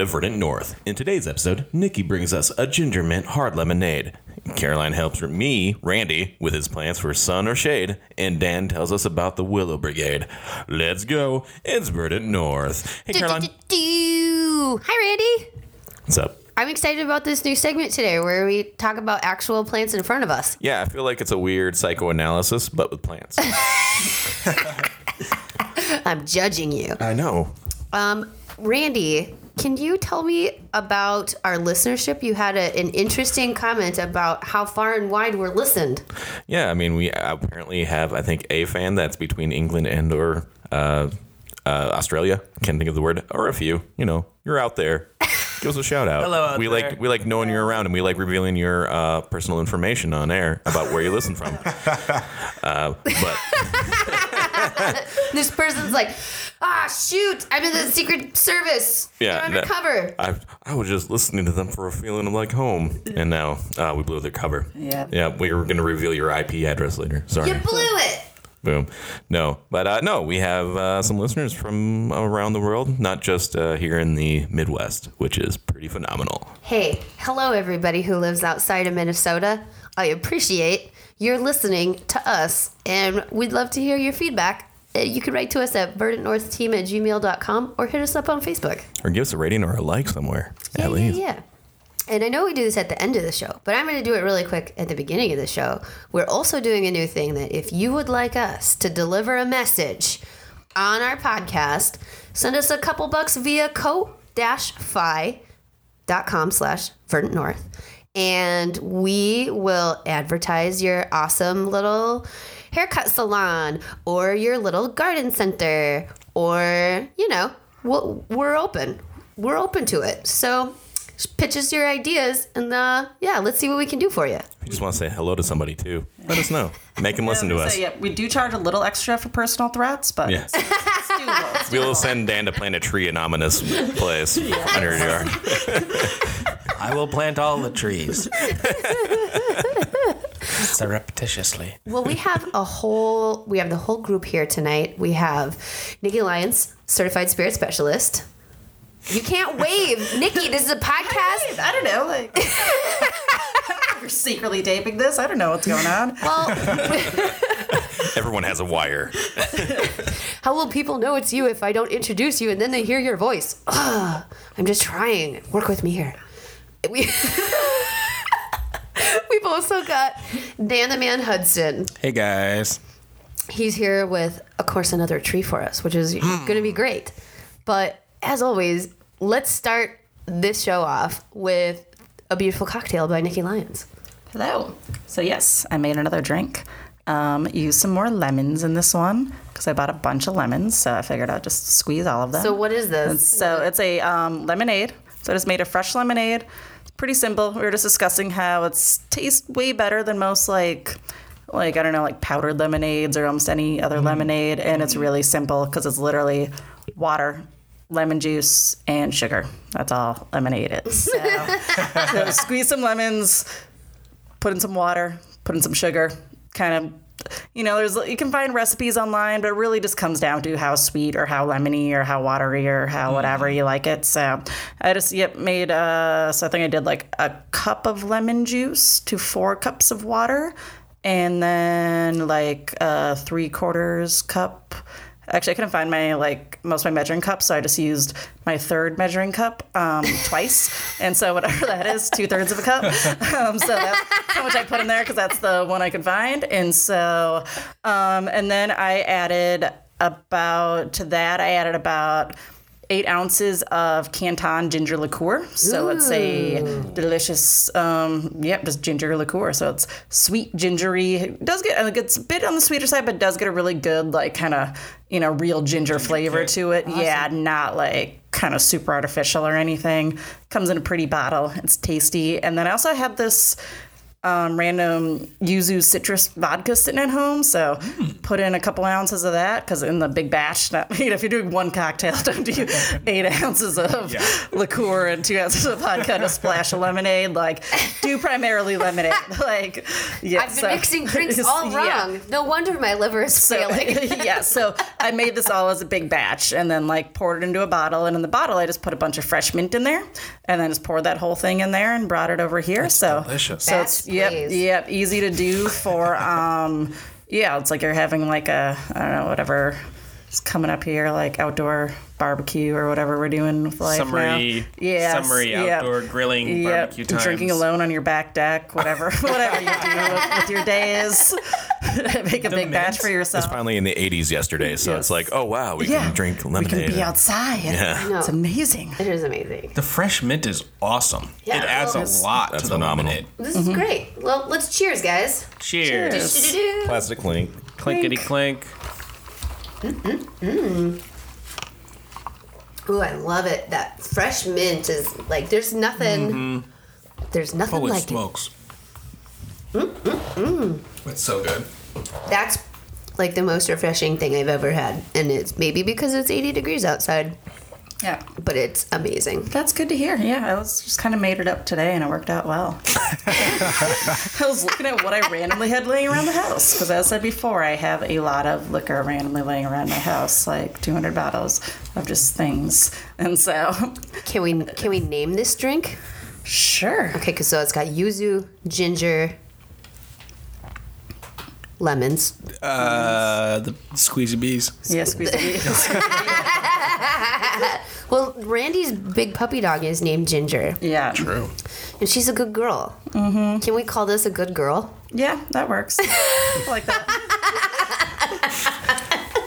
to Verdant North. In today's episode, Nikki brings us a ginger mint hard lemonade. Caroline helps me, Randy, with his plans for sun or shade, and Dan tells us about the Willow Brigade. Let's go. It's Verdant North. Hey, Caroline. Do. Hi, Randy. What's up? I'm excited about this new segment today where we talk about actual plants in front of us. Yeah, I feel like it's a weird psychoanalysis, but with plants. I'm judging you. I know. Um, Randy, can you tell me about our listenership? You had a, an interesting comment about how far and wide we're listened. Yeah, I mean, we apparently have, I think, a fan that's between England and or uh, uh, Australia. Can't think of the word, or a few. You know, you're out there. Give us a shout out. Hello out we there. like we like knowing you're around, and we like revealing your uh, personal information on air about where you listen from. uh, but This person's like, ah, shoot, I'm in the Secret Service. Yeah, They're undercover. I I was just listening to them for a feeling of like home, and now uh, we blew their cover. Yeah. yeah. We were going to reveal your IP address later. Sorry. you blew it. Boom. No, but uh, no, we have uh, some listeners from around the world, not just uh, here in the Midwest, which is pretty phenomenal. Hey, hello, everybody who lives outside of Minnesota. I appreciate you're listening to us, and we'd love to hear your feedback. Uh, You can write to us at verdantnorthteam at gmail.com or hit us up on Facebook. Or give us a rating or a like somewhere, Yeah, at least. Yeah, yeah. And I know we do this at the end of the show, but I'm going to do it really quick at the beginning of the show. We're also doing a new thing that if you would like us to deliver a message on our podcast, send us a couple bucks via ko-fi.com slash verdant north. And we will advertise your awesome little haircut salon or your little garden center or, you know, we'll, we're open. We're open to it. So pitch us your ideas and uh, yeah, let's see what we can do for you. If you just want to say hello to somebody too, let us know. Make them listen to So, us. yeah, we do charge a little extra for personal threats, but Yeah. it's doable. It's We'll send Dan to plant a tree in ominous place under your yard. I will plant all the trees. Surreptitiously. Well, we have a whole we have the whole group here tonight. We have Nikki Lyons, certified spirit specialist. You can't wave, Nikki. This is a podcast. I don't know, like you're secretly taping this. I don't know what's going on. Well, Everyone has a wire. how will people know it's you if I don't introduce you and then they hear your voice? Ugh, I'm just trying. Work with me here. We We've also got Dan the Man Hudson. Hey guys. He's here with, of course, another tree for us, which is going to be great. But as always, let's start this show off with a beautiful cocktail by Nikki Lyons. Hello. So yes, I made another drink. Um, used some more lemons in this one because I bought a bunch of lemons, so I figured I'd just squeeze all of them. So, what is And this? so it's a um, lemonade. So I just made a fresh lemonade. Pretty simple. We were just discussing how it's tastes way better than most like like I don't know like powdered lemonades or almost any other mm-hmm. lemonade, and it's really simple because it's literally water. Lemon juice and sugar. That's all lemonade is. So, so squeeze some lemons, put in some water, put in some sugar, kind of you know, there's you can find recipes online, but it really just comes down to how sweet or how lemony or how watery or how whatever you like it. So I just yep made uh so I think I did like a cup of lemon juice to four cups of water, and then like uh three quarters cup. Actually, I couldn't find my like most of my measuring cups, so I just used my third measuring cup um, twice, and so whatever that is, two thirds of a cup. Um, so that's how much I put in there because that's the one I could find, and so um, and then I added about to that I added about eight ounces of Canton ginger liqueur. So it's a delicious, um, yep, just ginger liqueur. So it's sweet, gingery. It does get, it gets a bit on the sweeter side, but does get a really good, like, kind of, you know, real ginger flavor to it. Yeah, not like kind of super artificial or anything. Comes in a pretty bottle. It's tasty. And then I also had this um, random yuzu citrus vodka sitting at home. So put in a couple ounces of that because in the big batch, not, you know, if you're doing one cocktail, don't do eight ounces of liqueur and two ounces of vodka and a splash of lemonade. Like, do primarily lemonade. like, yeah. I've been so- mixing drinks all Yeah. wrong. No wonder my liver is failing. yeah, so I made this all as a big batch and then like poured it into a bottle. And in the bottle, I just put a bunch of fresh mint in there and then just poured that whole thing in there and brought it over here. so delicious. So it's Batch yep, glaze. yep, easy to do for um, yeah, it's like you're having like a I don't know whatever. It's coming up here like outdoor barbecue or whatever we're doing with life Summery, now. Yes, summery yep. outdoor grilling Yep, barbecue times. drinking alone on your back deck, whatever, whatever you do with, with your days. Make a big batch for yourself. It's finally in the 80s yesterday, so it's like, oh wow, we can drink lemonade. We can be outside. Yeah. know. It's amazing. It is amazing. The fresh mint is awesome. Yeah, it adds well, a lot That's to the phenomenal. lemonade. This is mm-hmm. great. Well, let's cheers, guys. Cheers. Cheers. Plastic link. Clinkety clink. Mm-hmm. Ooh, I love it. That fresh mint is like there's nothing. Mm-hmm. There's nothing Holy like smokes. It's so good. That's like the most refreshing thing I've ever had, and it's maybe because it's 80 degrees outside, Yeah. but it's amazing. That's good to hear. Yeah, I was just kind of made it up today and it worked out well. I was looking at what I randomly had laying around the house because, as I said before, I have a lot of liquor randomly laying around my house, like 200 bottles of just things. And so, Can we can we name this drink? sure. Okay, cause so it's got yuzu, ginger, lemons. Uh, the squeezy bees. Yeah, squeeze it. Well, Randy's big puppy dog is named Ginger, Yeah. True. and she's a good girl. Mm-hmm. Can we call this a good girl? Yeah, that works. I like that.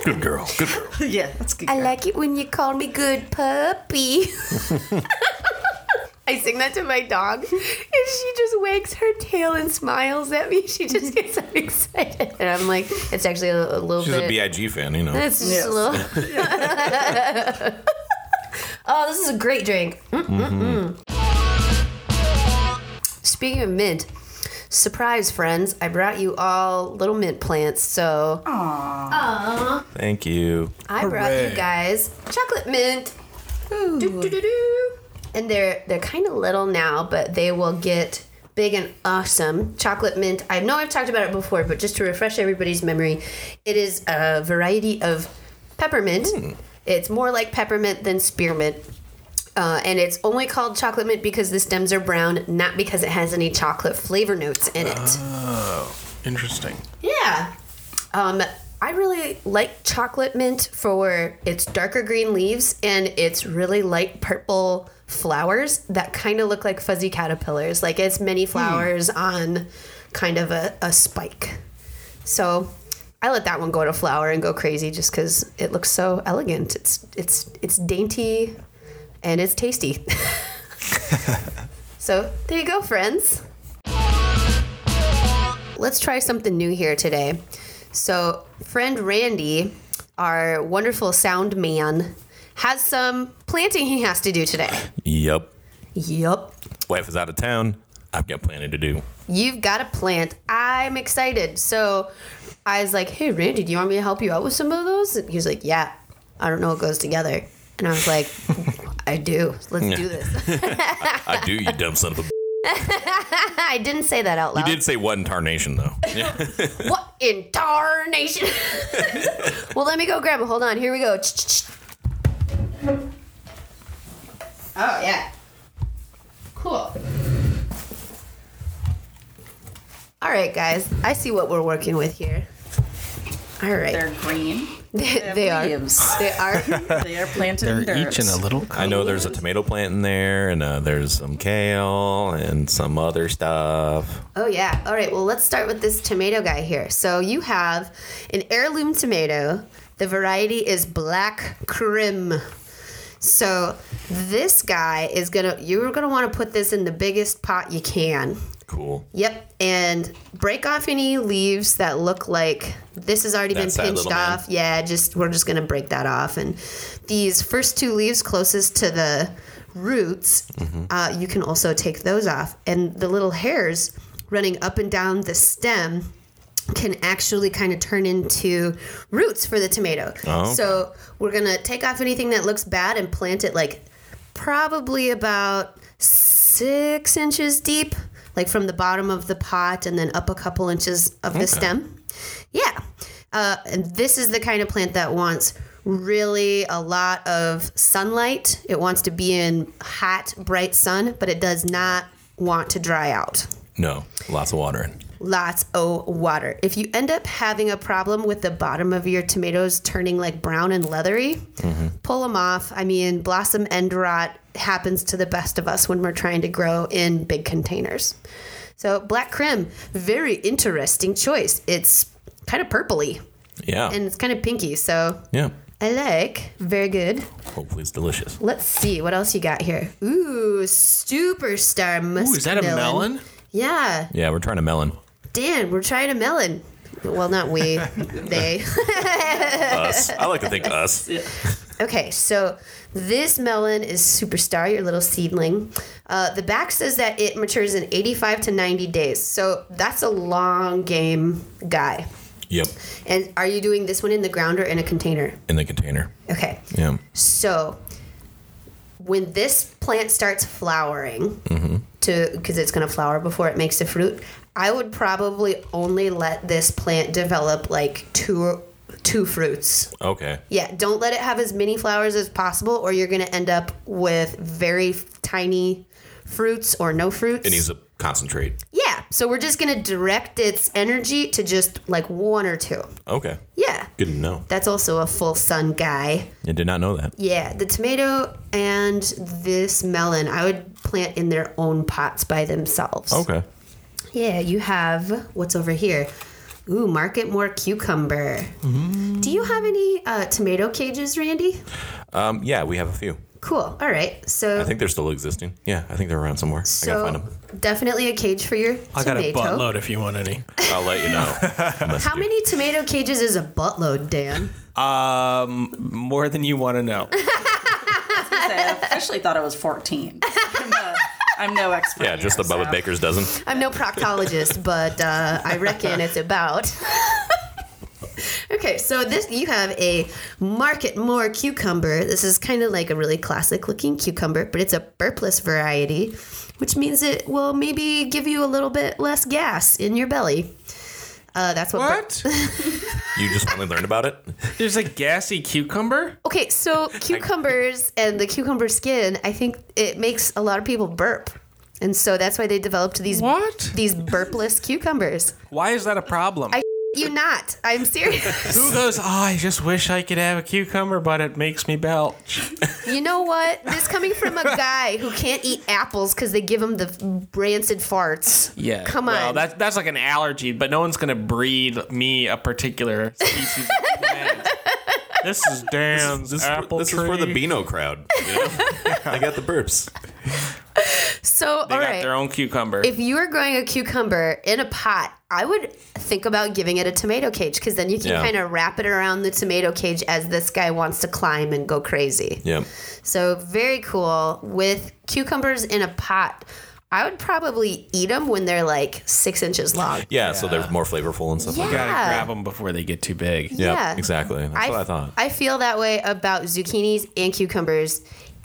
Good girl. Good girl. Yeah, that's good. I like it when you call me good puppy. I sing that to my dog, and she just wags her tail and smiles at me. She just gets so excited, and I'm like, it's actually a, a little She's a. BIG fan, you know. It's just Yes. a little. Oh, this is a great drink. Mm-mm-mm. Speaking of mint, surprise, friends! I brought you all little mint plants. So Thank you. I brought you guys chocolate mint. Doo-doo-doo-doo. And they're they're kind of little now, but they will get big and awesome. Chocolate mint. I know I've talked about it before, but just to refresh everybody's memory, it is a variety of peppermint. Hmm. It's more like peppermint than spearmint. Uh, and it's only called chocolate mint because the stems are brown, not because it has any chocolate flavor notes in it. Oh, interesting. Yeah. Um, I really like chocolate mint for its darker green leaves and its really light purple flowers that kind of look like fuzzy caterpillars. Like it's many flowers on kind of a, a spike. So I let that one go to flower and go crazy just because it looks so elegant. It's it's it's dainty and it's tasty. so there you go, friends let's try something new here today. So, friend Randy, our wonderful sound man, has some planting he has to do today. Yep. Yep. Wife is out of town. I've got planning to do. You've got a plant. I'm excited. So, I was like, hey, Randy, do you want me to help you out with some of those? And he was like, yeah, I don't know what goes together. And I was like, I do. Let's do this. I do, you dumb son of a. I didn't say that out loud. You did say one tarnation though. Yeah. What in tarnation? well, let me go grab it. Hold on. Here we go. Oh, yeah. Cool. All right, guys. I see what we're working with here. All right. They're green. They, they are. They are. They are planted in They're dirt. each in a little. I know there's a tomato plant in there, and uh, there's some kale and some other stuff. Oh, yeah. All right. Well, let's start with this tomato guy here. So you have an heirloom tomato. The variety is black Krim. So this guy is gonna. You're gonna want to put this in the biggest pot you can. Cool. Yep, and break off any leaves that look like this has already That been pinched little man. off. Yeah, just we're just gonna break that off. And these first two leaves closest to the roots, Mm-hmm. uh, you can also take those off. And the little hairs running up and down the stem can actually kind of turn into roots for the tomato. Oh. So we're gonna take off anything that looks bad and plant it like probably about six inches deep, like from the bottom of the pot and then up a couple inches of the stem. Yeah. Uh, and this is the kind of plant that wants really a lot of sunlight. It wants to be in hot, bright sun, but it does not want to dry out No, lots of watering. Lots of water. If you end up having a problem with the bottom of your tomatoes turning like brown and leathery, mm-hmm. pull them off. I mean, blossom end rot happens to the best of us when we're trying to grow in big containers. So, black Krim, very interesting choice. It's kind of purpley Yeah. and it's kind of pinky. So, yeah. I like. Very good. Hopefully it's delicious. Let's see what else you got here. Ooh, superstar muskmelon. Ooh, is that a melon? Yeah. Yeah, we're trying a melon. Dan, we're trying a melon. Well, not we, they. Us. I like to think us. Okay, so this melon is Superstar, your little seedling. Uh, the back says that it matures in 85 to 90 days. So that's a long game guy. Yep. And are you doing this one in the ground or in a container? In the container. Okay. Yeah. So when this plant starts flowering, to because it's going to flower before it makes the fruit, I would probably only let this plant develop like two two fruits. Okay. Yeah, don't let it have as many flowers as possible, or you're going to end up with very tiny fruits or no fruits. It needs to concentrate. yeah, so we're just going to direct its energy to just like one or two. Okay. Yeah, Good to know. that's also a full sun guy. I did not know that. Yeah, the tomato and this melon, I would plant in their own pots by themselves. Okay. Yeah, you have what's over here. Ooh, Marketmore cucumber. Do you have any uh, tomato cages, Randy? Um, yeah, we have a few. Cool. All right. So I think they're still existing. Yeah, I think they're around somewhere. I gotta find them. definitely a cage for your I got a buttload if you want any. I'll let you know. How many tomato cages is a buttload, Dan? Um, more than you want to know. I officially thought it was 14. I'm no, expert. Yeah, just here, above a so. baker's dozen. I'm no proctologist, but uh, I reckon it's about. okay, so this you have a Marketmore cucumber. This is kind of like a really classic looking cucumber, but it's a burpless variety, which means it will maybe give you a little bit less gas in your belly. Uh, that's what. bur- What? You just finally learned about it? There's a gassy cucumber? Okay, so cucumbers and the cucumber skin, I think it makes a lot of people burp. And so that's why they developed these What? these burpless cucumbers. Why is that a problem? I you not. I'm serious. Who goes, oh, I just wish I could have a cucumber, but it makes me belch. you know what? This coming from a guy who can't eat apples because they give him the rancid farts. Yeah. Come on. Well, on. that's that's like an allergy, but no one's gonna breed me a particular species of plant. This is Dan's This, apple this tree. is for the Beano crowd. You know? I got the burps. So They all got right. their own cucumber. If you were growing a cucumber in a pot, I would think about giving it a tomato cage because then you can Yeah. kind of wrap it around the tomato cage as this guy wants to climb and go crazy. Yep. So very cool. With cucumbers in a pot, I would probably eat them when they're like six inches long. Yeah, so they're more flavorful and stuff like you gotta Yeah. grab them before they get too big. Yeah, Yeah. exactly. That's what I thought. I feel that way about zucchinis and cucumbers.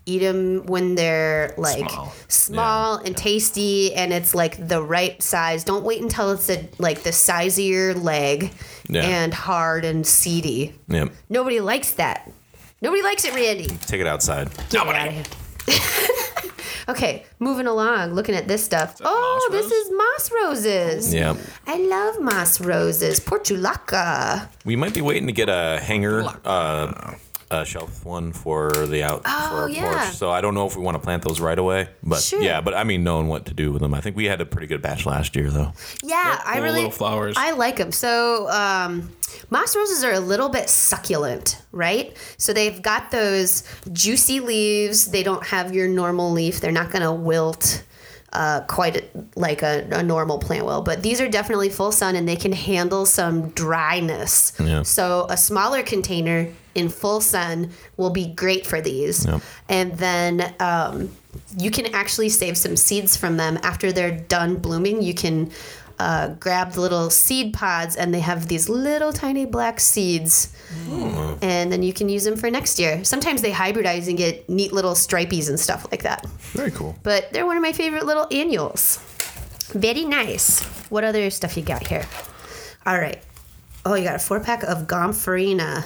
Eat them when they're like Small. small, and tasty, and it's like the right size. Don't wait until it's a, like the size of your leg Yeah. and hard and seedy. Yep. Nobody likes that. Nobody likes it, Randy. Take it outside. Get it out of here. okay, moving along, looking at this stuff. Oh, this is moss roses. Yeah. I love moss roses. Portulaca. We might be waiting to get a hanger, uh, a shelf one for the out for our Oh, yeah. porch. So I don't know if we want to plant those right away, but Sure. yeah. But I mean, knowing what to do with them, I think we had a pretty good batch last year, though. Yeah, I really little flowers. I like them. So um, moss roses are a little bit succulent, right? So they've got those juicy leaves. They don't have your normal leaf. They're not going to wilt. Uh, quite like a, a normal plant will, but these are definitely full sun and they can handle some dryness. Yeah. So a smaller container in full sun will be great for these. Yep. And then um, you can actually save some seeds from them after they're done blooming. You can uh, grab the little seed pods, and they have these little tiny black seeds, and then you can use them for next year. Sometimes they hybridize and get neat little stripies and stuff like that. Very cool. But they're one of my favorite little annuals. Very nice. What other stuff you got here? All right. Oh, you got a four pack of Gomphrena.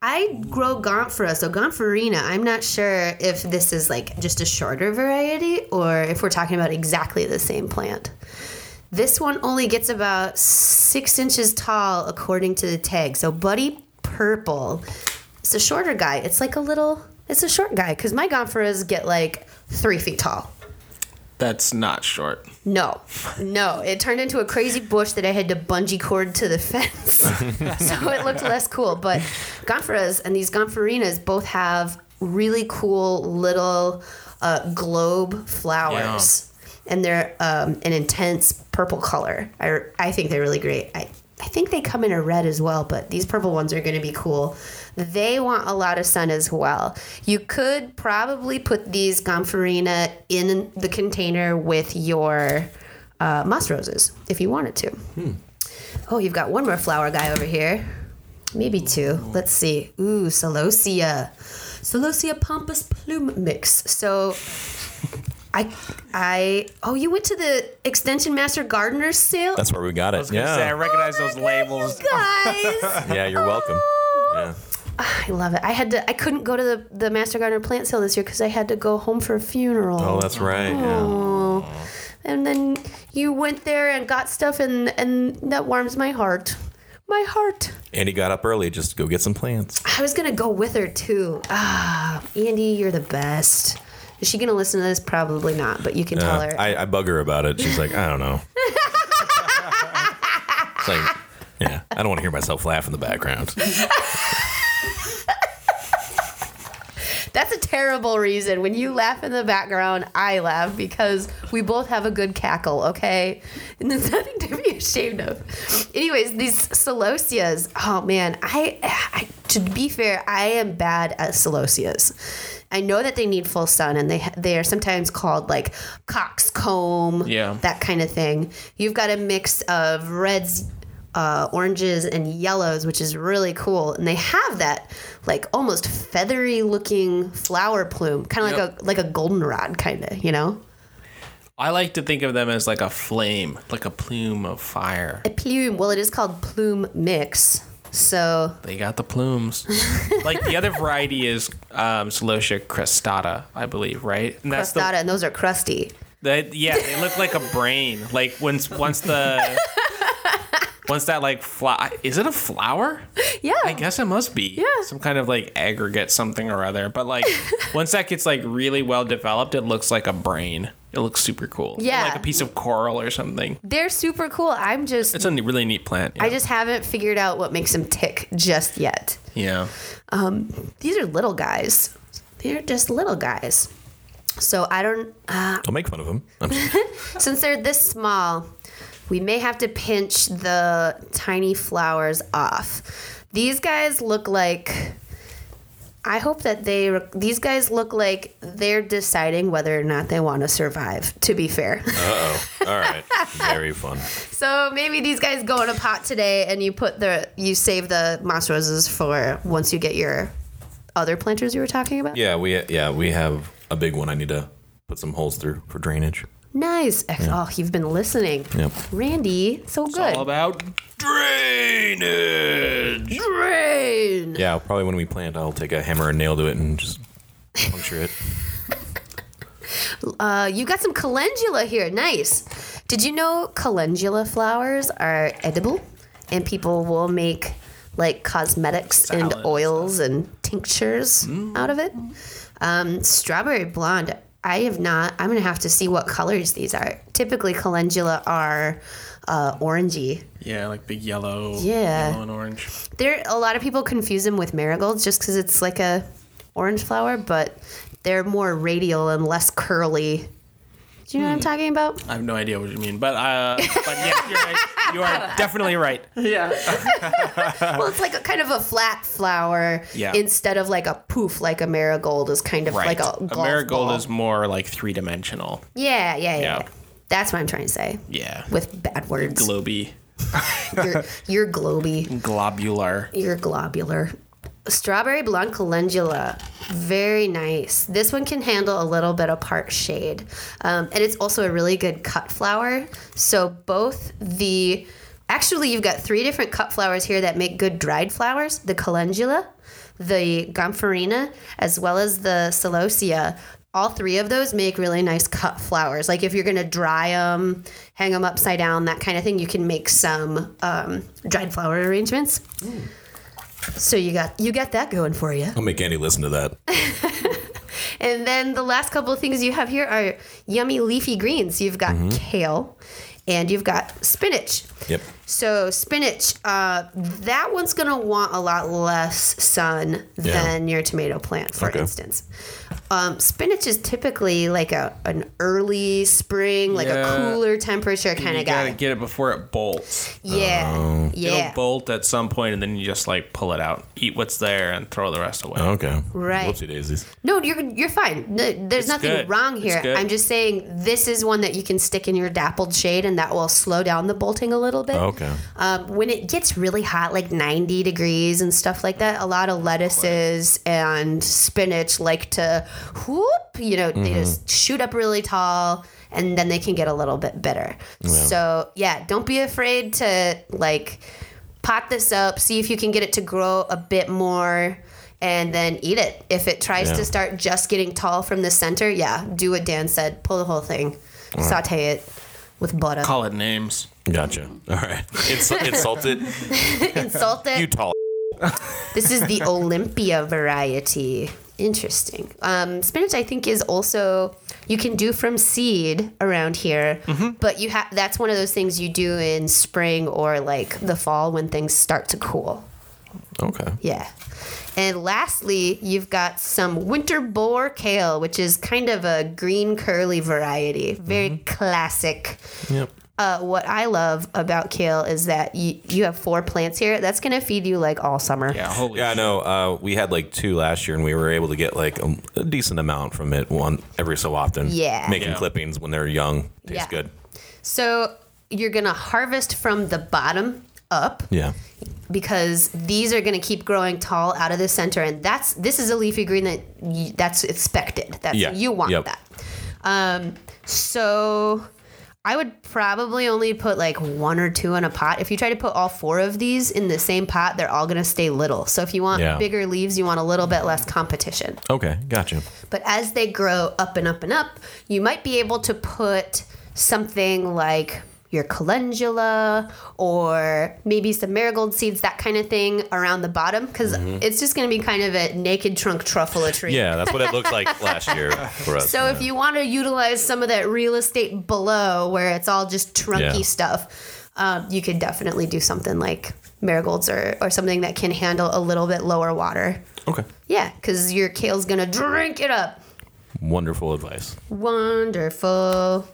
I grow Gomphra, so Gomphrena, I'm not sure if this is like just a shorter variety or if we're talking about exactly the same plant. This one only gets about six inches tall according to the tag. So Buddy Purple, it's a shorter guy. It's like a little, it's a short guy because my Gomphoras get like three feet tall. That's not short. No, no. It turned into a crazy bush that I had to bungee cord to the fence. so it looked less cool. But Gomphoras and these Gomphorinas both have really cool little uh, globe flowers. And they're um, an intense purple color. I, I think they're really great. I, I think they come in a red as well, but these purple ones are going to be cool. They want a lot of sun as well. You could probably put these Gomphrena in the container with your uh, moss roses if you wanted to. Oh, you've got one more flower guy over here. Maybe two. Let's see. Ooh, Celosia. Celosia Pampas Plume mix. So I I oh you went to the Extension Master Gardener's sale? That's where we got I it. was gonna say I recognize Oh my those labels. goodness, guys. Yeah, you're welcome. Yeah. I love it. I had to. I couldn't go to the, the Master Gardener plant sale this year because I had to go home for a funeral. Oh, that's right. Yeah. Oh. And then you went there and got stuff, and and that warms my heart. My heart. Andy got up early just to go get some plants. I was gonna go with her too. Ah, Andy, you're the best. Is she gonna listen to this? Probably not, but you can tell her. I, I bug her about it. She's like, I don't know. it's like, yeah, I don't want to hear myself laugh in the background. That's a terrible reason. When you laugh in the background, I laugh because we both have a good cackle, okay? And there's nothing to be ashamed of. Anyways, these celosias, oh man, I, I to be fair, I am bad at celosias. I know that they need full sun and they they are sometimes called like coxcomb, Yeah. that kind of thing. You've got a mix of reds, uh, oranges and yellows, which is really cool. And they have that like almost feathery looking flower plume, kind of Yep. like a like a goldenrod, kind of, you know. I like to think of them as like a flame, like a plume of fire. A plume. Well, it is called plume mix. So They got the plumes. like the other variety is um, Celosia crestata, I believe, right? And that's crostata, and those are crusty. the that, yeah, they look like a brain. Like once once the once that like fly is it a flower? Yeah. I guess it must be. Yeah. Some kind of like aggregate something or other. But like once that gets like really well developed, it looks like a brain. It looks super cool. Yeah. Like a piece of coral or something. They're super cool. I'm just It's a really neat plant. Yeah. I just haven't figured out what makes them tick just yet. yeah. Um, these are little guys. They're just little guys. So I don't uh, Don't make fun of them. I'm since they're this small, we may have to pinch the tiny flowers off. These guys look like. I hope that they. These guys look like they're deciding whether or not they want to survive. To be fair, Uh oh. All right. Very fun. so maybe these guys go in a pot today, and you put the you save the moss roses for once you get your other planters you were talking about. Yeah, we yeah we have a big one. I need to put some holes through for drainage. Nice. Oh, you've been listening. Yep. Randy, so good. All about drainage. Drain. Yeah, probably when we plant, I'll take a hammer and nail to it and just puncture it. Uh, you got some calendula here. Nice. Did you know calendula flowers are edible, and people will make like cosmetics Salad and and oils and tinctures out of it? Um, strawberry blonde. I have not. I'm gonna have to see what colors these are. Typically, calendula are uh, orangey. Yeah, like big yellow. Yeah. Yellow and orange. There, a lot of people confuse them with marigolds just because it's like a orange flower, but they're more radial and less curly Do you know what I'm talking about? I have no idea what you mean, but uh, but yeah, you're right. You are definitely right. Yeah. Well, it's like a kind of a flat flower Yeah. instead of like a poof, like a marigold is kind of Right. like a golf a marigold ball. is more like three dimensional. Yeah, yeah, yeah, Yeah. That's what I'm trying to say Yeah. with bad words. Globy, you're, you're globy. globular. You're globular. Strawberry Blonde Calendula. Very nice. This one can handle a little bit of part shade. Um, and it's also a really good cut flower. So both the. Actually, you've got three different cut flowers here that make good dried flowers the calendula, the gomphrena, as well as the celosia. All three of those make really nice cut flowers. Like if you're going to dry them, hang them upside down, that kind of thing, you can make some um, dried flower arrangements. So you got you got that going for you. I'll make Andy listen to that. And then the last couple of things you have here are yummy leafy greens. You've got kale and you've got spinach. Yep. So spinach, uh, that one's gonna want a lot less sun Yeah. than your tomato plant, for Okay. instance. Um, spinach is typically like a an early spring, like a cooler temperature kind of guy. you gotta get it before it bolts. yeah, yeah. It'll bolt at some point, and then you just like pull it out, eat what's there, and throw the rest away. Okay. Right. Whoopsie daisies. No, you're you're fine. No, There's It's nothing good. wrong It's here. good. I'm just saying this is one that you can stick in your dappled shade, and that will slow down the bolting a little bit. Okay. Um, when it gets really hot, like 90 degrees and stuff like that, a lot of lettuces and spinach like to whoop, you know, they just shoot up really tall and then they can get a little bit bitter. So, yeah, don't be afraid to like pot this up, see if you can get it to grow a bit more. And then eat it. If it tries Yeah. to start just getting tall from the center, yeah, do what Dan said. Pull the whole thing, saute it with butter, Call it names. Gotcha. All right. Insul- insult it. insult it. You tall. This is the Olympia variety. Interesting. Um, spinach, I think, is also you can do from seed around here, but you have that's one of those things you do in spring or like the fall when things start to cool. Okay. Yeah. And lastly, you've got some Winterbor kale, which is kind of a green curly variety. Very classic. Yep. Uh, what I love about kale is that you, you have four plants here. That's going to feed you like all summer. Yeah, holy. Yeah, I know. Uh, we had like two last year, and we were able to get like a, a decent amount from it one every so often. Yeah. making Yeah. clippings when they're young tastes Yeah. good. So you're gonna harvest from the bottom up Yeah. because these are gonna keep growing tall out of the center, and that's this is a leafy green that y that's expected. That's Yeah. you want Yep. that. Um, so I would probably only put like one or two in a pot. If you try to put all four of these in the same pot, they're all gonna stay little. So if you want Yeah. bigger leaves, you want a little bit less competition. Okay. Gotcha. But as they grow up and up and up, you might be able to put something like your calendula or maybe some marigold seeds, that kind of thing around the bottom because it's just going to be kind of a naked trunk truffle tree. Mm-hmm. Yeah, that's what it looked like last year for us. So if you want to utilize some of that real estate below where it's all just trunky Yeah. stuff, um, you could definitely do something like marigolds or, or something that can handle a little bit lower water. okay. Yeah, because your kale's going to drink it up. Wonderful advice. Wonderful.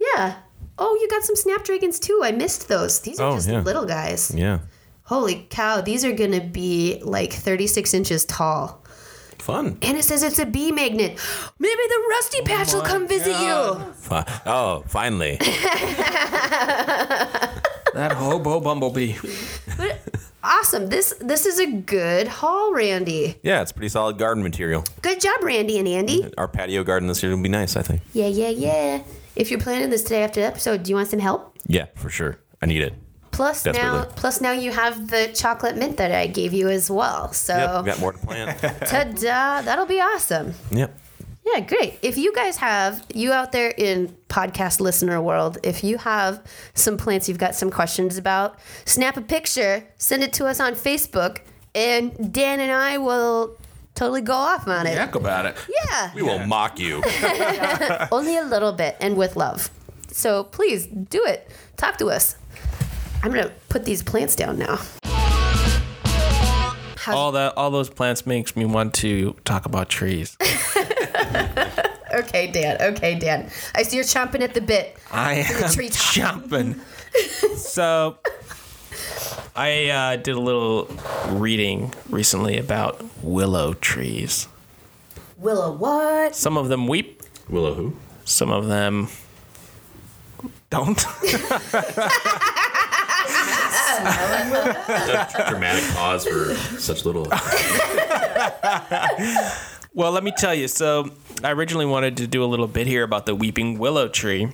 Yeah. Oh, you got some snapdragons too. I missed those. These are Oh, just yeah. little guys. Yeah. Holy cow. These are going to be like 36 inches tall. Fun. And it says it's a bee magnet. Maybe the Rusty oh Patch will come visit you. Fi- oh, finally. That hobo bumblebee. But awesome. This this is a good haul, Randy. Yeah, it's pretty solid garden material. Good job, Randy and Andy. Our patio garden this year will be nice, I think. Yeah, yeah, yeah. If you're planning this today after the episode, do you want some help? Yeah, for sure. I need it. Plus now, plus now you have the chocolate mint that I gave you as well. So Yep, got more to plant. Ta-da! That'll be awesome. yep. Yeah, great. If you guys have you out there in podcast listener world, if you have some plants you've got some questions about, snap a picture, send it to us on Facebook, and Dan and I will totally go off on it. Heck about it. Yeah, We will mock you. only a little bit and with love. So please do it. Talk to us. I'm gonna put these plants down now. How's- All that, all those plants makes me want to talk about trees. okay, Dan. Okay, Dan. I see you're chomping at the bit. I am treetop. jumping. so, I uh, did a little reading recently about willow trees. Willow, what? Some of them weep, Willow who? some of them don't. Dramatic pause for such little. well, let me tell you. So, I originally wanted to do a little bit here about the weeping willow tree.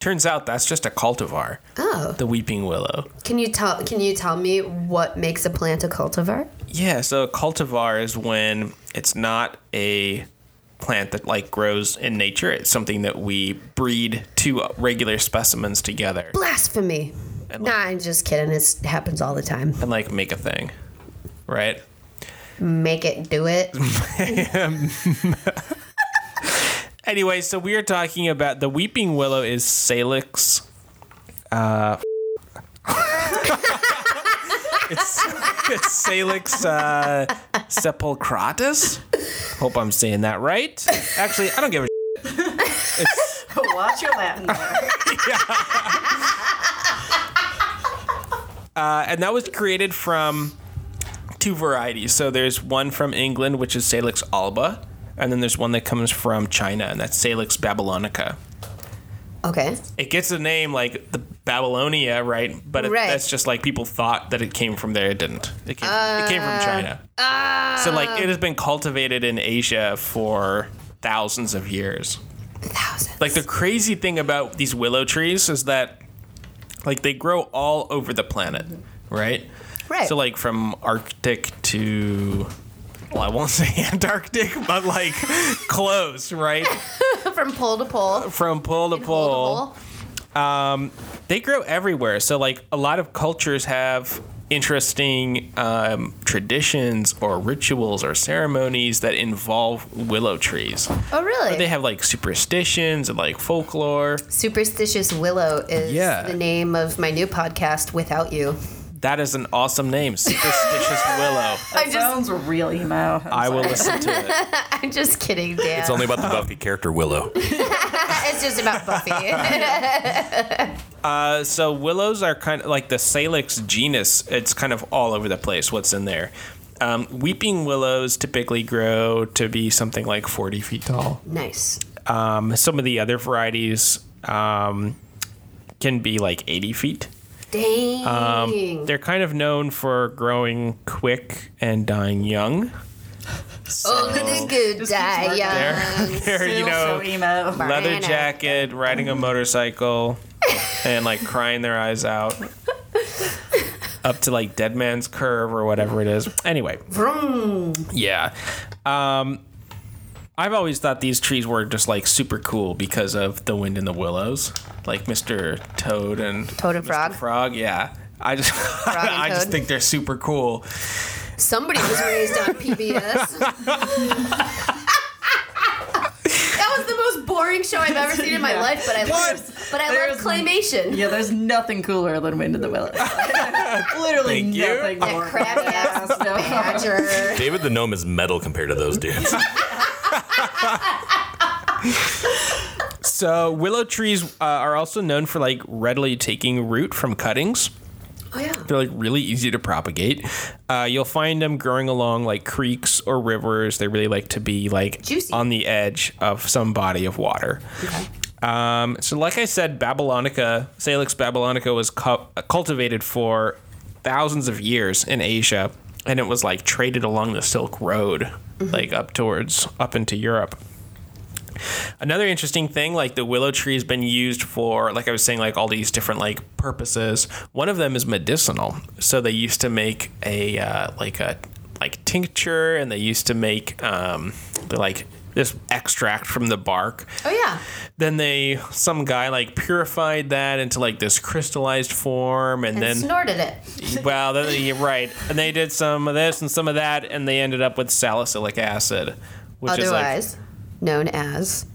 Turns out that's just a cultivar. Oh. The weeping willow. Can you tell can you tell me what makes a plant a cultivar? Yeah, so a cultivar is when it's not a plant that like grows in nature. It's something that we breed two regular specimens together Blasphemy. And Nah, I'm just kidding. It happens all the time. and like make a thing. Right? Make it do it. Anyway, so we are talking about the weeping willow is Salix uh It's it's Salix uh. Hope I'm saying that right. Actually, I don't give a It's Watch your Latin there. Uh, and that was created from two varieties. So there's one from England, which is Salix alba, and then there's one that comes from China, and that's Salix babylonica. Okay. It gets a name like the Babylonia, right? But it, Right. that's just like people thought that it came from there. It didn't. It came, it came from China. Uh, so like it um. has been cultivated in Asia for thousands of years. Thousands. Like the crazy thing about these willow trees is that like they grow all over the planet, right? Right. So like from Arctic to well, I won't say Antarctic, but like close, right? From pole to pole. From pole to pole. They grow everywhere. So like a lot of cultures have interesting um, traditions or rituals or ceremonies that involve willow trees. Oh, really? They have like superstitions and like folklore. Superstitious Willow is Yeah. the name of my new podcast, Without You. That is an awesome name, Superstitious Willow. I just, Sounds real emo. I'm I will sorry. listen to it. I'm just kidding, Dan. It's only about the Buffy character Willow. it's just about Buffy. Uh, so willows are kind of like the Salix genus. It's kind of all over the place. What's in there? Um, weeping willows typically grow to be something like 40 feet tall. nice. Um, some of the other varieties um, can be like 80 feet. Dang. Um, They're kind of known for growing quick and dying young. Only the good die working. They're, young. they're you know, so emo. leather jacket, riding a motorcycle, and like crying their eyes out. Up to like Dead Man's Curve or whatever it is. Anyway, yeah. Um, I've always thought these trees were just like super cool because of the wind in the willows, like Mr. Toad and Toad and Mr. Frog? Frog, yeah. I just, I just think they're super cool. Somebody was raised on PBS. that was the most boring show I've ever seen in my Yeah. life, but I love, but I love claymation. Yeah, there's nothing cooler than Wind in the Willows. Literally Thank you. nothing That more. crabby ass No. badger. David the Gnome is metal compared to those dudes. So willow trees uh, are also known for like readily taking root from cuttings. Oh yeah. They're like really easy to propagate. Uh, you'll find them growing along like creeks or rivers. They really like to be like Juicy. on the edge of some body of water. Okay. Um, so, like I said, Babylonica, Salix babylonica, was cu- cultivated for thousands of years in Asia, and it was like traded along the Silk Road, like up towards up into Europe. Another interesting thing, like the willow tree has been used for, like I was saying, like all these different like purposes. One of them is medicinal. So they used to make a uh, like a like tincture, and they used to make um, the, like this extract from the bark. Oh yeah. Then they some guy like purified that into like this crystallized form, and, And then snorted it. well, then you're right, and they did some of this and some of that, and they ended up with salicylic acid, which is like known as.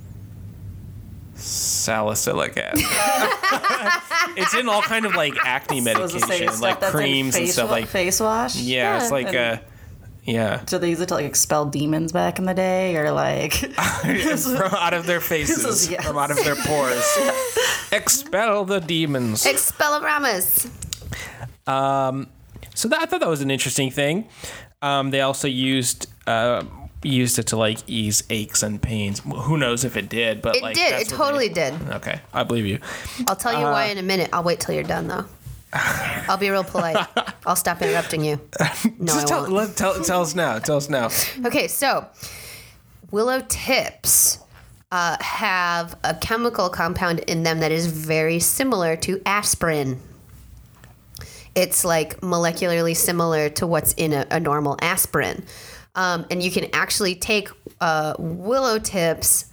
salicylic acid. it's in all kind of like acne I was gonna say, medication, like creams and stuff like. face wash. Yeah, it's like and- a. Yeah. So they use it to like expel demons back in the day, or like from out of their faces, Yes. from out of their pores. Expel the demons. Expelliarmus. So that, I thought that was an interesting thing. Um, they also used uh, used it to like ease aches and pains. Who knows if it did? But It like, did. It totally they- did. Okay, I believe you. I'll tell you why in a minute. I'll wait till you're done, though. I'll be real polite. I'll stop interrupting you. No, I tell, won't. tell, tell us now. Tell us now. Okay, so willow tips uh, have a chemical compound in them that is very similar to aspirin. It's like molecularly similar to what's in a, a normal aspirin. Um, and you can actually take uh, willow tips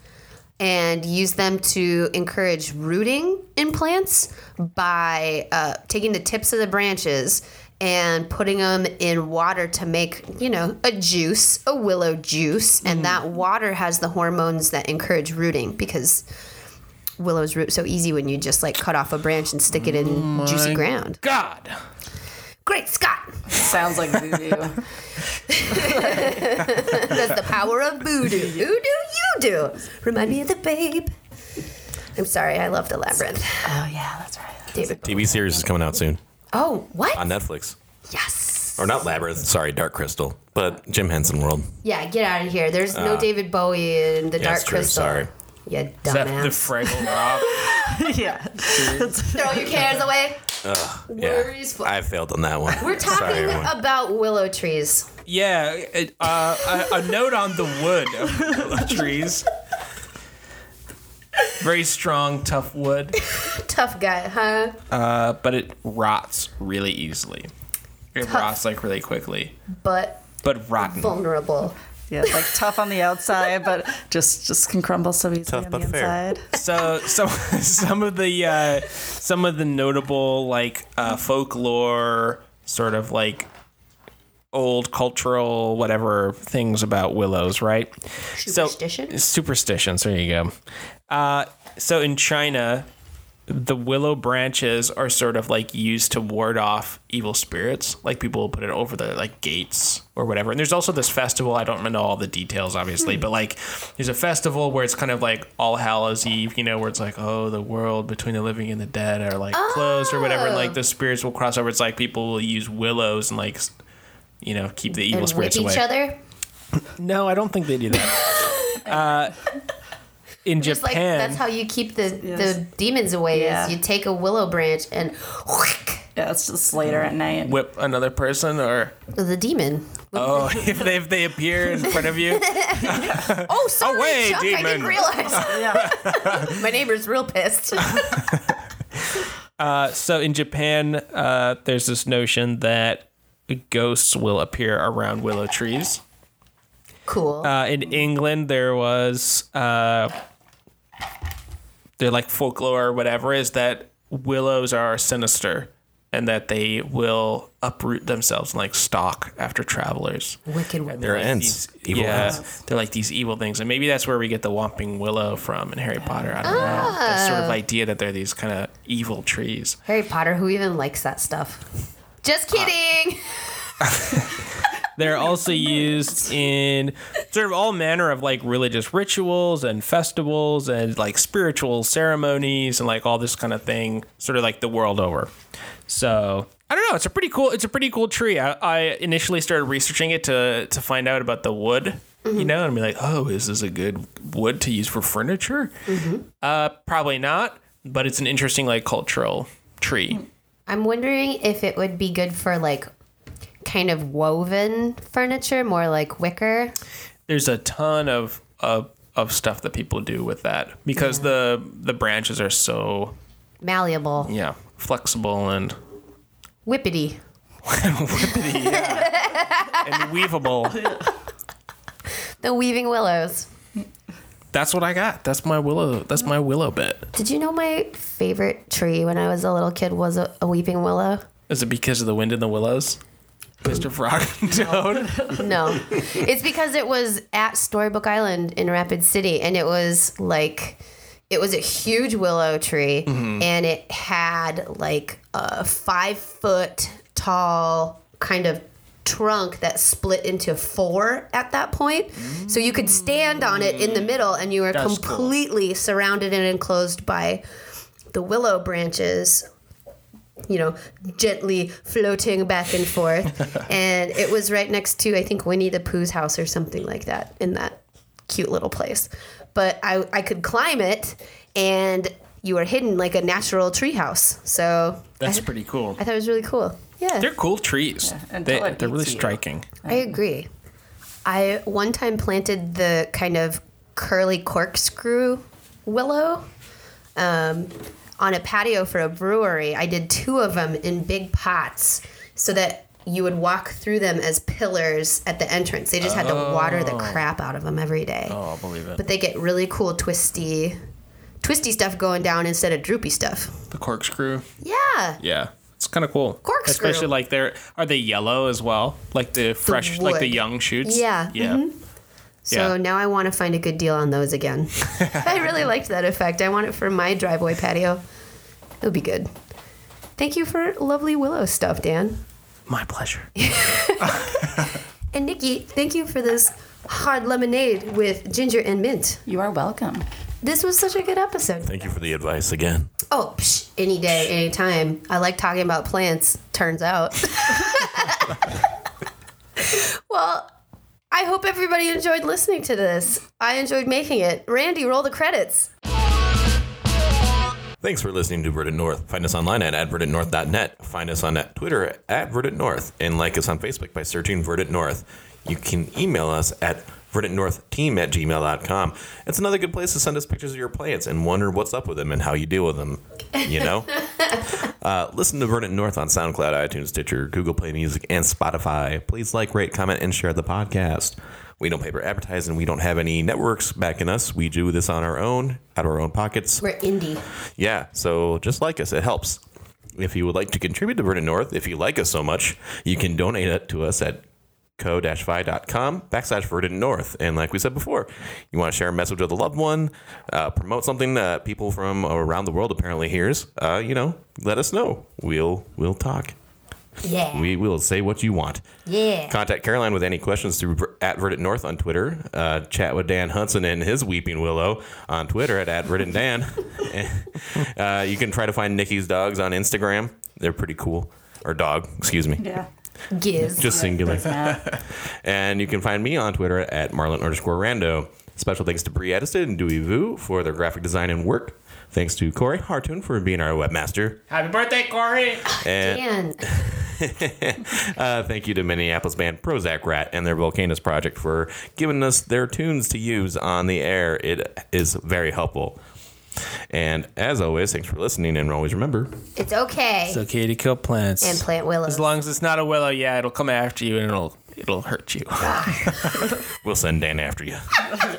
and use them to encourage rooting in plants by uh, taking the tips of the branches and putting them in water to make, you know, a juice, a willow juice. And that water has the hormones that encourage rooting because willows root so easy when you just like cut off a branch and stick it in juicy ground. God. Great Scott! sounds like voodoo. That's the power of voodoo. Voodoo, you do. Remind me of the babe. I'm sorry, I love the labyrinth. oh yeah, that's right. David. TV series is coming out soon Oh, what? on Netflix. yes. Or not Labyrinth, sorry, Dark Crystal, but Jim Henson World. Yeah, get out of here. There's no uh, David Bowie in the yeah, Dark it's true, Crystal. sorry. You Is that the dumbass. Fraggle Rock? yeah. Throw your cares away. Worries. Yeah, I failed on that one. We're talking Sorry, about willow trees. yeah. it- uh, a, a note on the wood of willow trees. Very strong, tough wood, Tough guy, huh? uh, but it rots really easily. It rots like really quickly, But but rotten. vulnerable. Yeah, it's like tough on the outside, but just just can crumble so easily Tough on but the fair. inside. so some some of the uh, some of the notable like uh, folklore sort of like old cultural whatever things about willows right Superstition? so superstitions there you go uh, so in china the willow branches are sort of like used to ward off evil spirits. Like people will put it over the like gates or whatever. And there's also this festival. I don't know all the details obviously but like there's a festival where it's kind of like all hallows eve you know where it's like oh the world between the living and the dead are like closed or whatever and like the spirits will cross over. It's like people will use willows and like you know keep the evil And whip spirits each away other. no i don't think they do that. Uh, in Just like japan that's how you keep the, Yes. the demons away Yeah. is you take a willow branch and Yeah, it's just later at night. whip another person or the demon. oh if they if they appear in front of you Oh, sorry, Away, Chuck, I didn't demon. realize. Yeah. My neighbor's real pissed. so in Japan, uh, there's this notion that ghosts will appear around willow trees. cool. Uh, in England, there was uh, they're like folklore or whatever is that willows are sinister and that they will uproot themselves and like stalk after travelers. Wicked willow. They're like ents. these- Evil yeah, ents. they're like these evil things, and maybe that's where we get the Whomping Willow from in Harry Potter. I don't know. That sort of idea that they're these kind of evil trees. Harry Potter, who even likes that stuff? Just kidding. They're also used in sort of all manner of like religious rituals and festivals and like spiritual ceremonies and like all this kind of thing, sort of like the world over. So I don't know. It's a pretty cool. It's a pretty cool tree. I, I initially started researching it to to find out about the wood. You know, and be like, oh, is this a good wood to use for furniture? Uh, probably not. But it's an interesting like cultural tree. I'm wondering if it would be good for like kind of woven furniture, more like wicker. There's a ton of of, of stuff that people do with that because the the branches are so Malleable. yeah flexible and Whippity. whippity yeah. and weavable. The weaving willows. That's what I got. That's my willow. That's my willow bit. Did you know my favorite tree when I was a little kid was a, a weeping willow? Is it because of the wind in the willows, Mr. Frog and Toad? No. it's because it was at Storybook Island in Rapid City and it was like it was a huge willow tree mm-hmm. and it had like a five foot tall kind of trunk that split into four at that point. So you could stand on it in the mm. middle and you were That's cool. completely surrounded and enclosed by the willow branches you know, gently floating back and forth. and it was right next to, I think, Winnie the Pooh's house or something like that in that cute little place. But I, I could climb it and you were hidden like a natural tree house. So That's I, pretty cool. I thought it was really cool. Yeah. They're cool trees. until They they're really you. striking. I agree. I one time planted the kind of curly corkscrew willow um, on a patio for a brewery. I did two of them in big pots so that you would walk through them as pillars at the entrance. They just had to water the oh. crap out of them every day. Oh, I'll believe it. But they get really cool twisty twisty stuff going down instead of droopy stuff. the corkscrew. Yeah. Yeah. It's kind of cool. Corkscrew. Especially like they're are they yellow as well? Like the fresh like the young shoots? Yeah, Yeah. Mm-hmm. So Yeah. now I want to find a good deal on those again. I really liked that effect. I want it for my driveway patio. It'll be good. Thank you for lovely willow stuff, Dan. My pleasure. And Nikki, thank you for this hard lemonade with ginger and mint. You are welcome. This was such a good episode. Thank you for the advice again. Oh, psh, any day, any time. I like talking about plants, turns out. well, I hope everybody enjoyed listening to this. I enjoyed making it. Randy, roll the credits. Thanks for listening to Verdant North. Find us online at adverdantnorth.net. Find us on Twitter at Verdant North. And like us on Facebook by searching Verdant North. You can email us at verdantnorthteam at gmail.com. It's another good place to send us pictures of your plants and wonder what's up with them and how you deal with them. You know? uh, listen to Verdant North on SoundCloud, iTunes, Stitcher, Google Play Music, and Spotify. Please like, rate, comment, and share the podcast. We don't pay for advertising. We don't have any networks backing us. We do this on our own, out of our own pockets. We're indie. Yeah, so just like us, it helps. If you would like to contribute to Verdant North, if you like us so much, you can donate it to us at ko-fi.com backslash Verdant North. And like we said before, you want to share a message with a loved one, uh, promote something that people from around the world apparently hears, uh, you know, let us know. We'll we'll talk. Yeah. We will say what you want. yeah. Contact Caroline with any questions through Ver- at Verdant North on Twitter. Uh, chat with Dan Hudson and his Weeping Willow on Twitter at, at Verdant Dan. uh, you can try to find Nikki's dogs on Instagram. They're pretty cool. Or dog, excuse me. Yeah. Just singular. And you can find me on Twitter at Marlon underscore Rando. Special thanks to Brie Ediston and Dewey Vu for their graphic design and work. Thanks to Corey Hartoon for being our webmaster. Happy birthday, Corey! And Dan. Uh, thank you to Minneapolis band Prozac Rat and their Volcanus project for giving us their tunes to use on the air. It is very helpful. And as always, thanks for listening. And always remember, It's okay. It's okay to kill plants. and plant willows. as long as it's not a willow, yeah, it'll come after you and it'll it'll hurt you. Ah. we'll send Dan after you.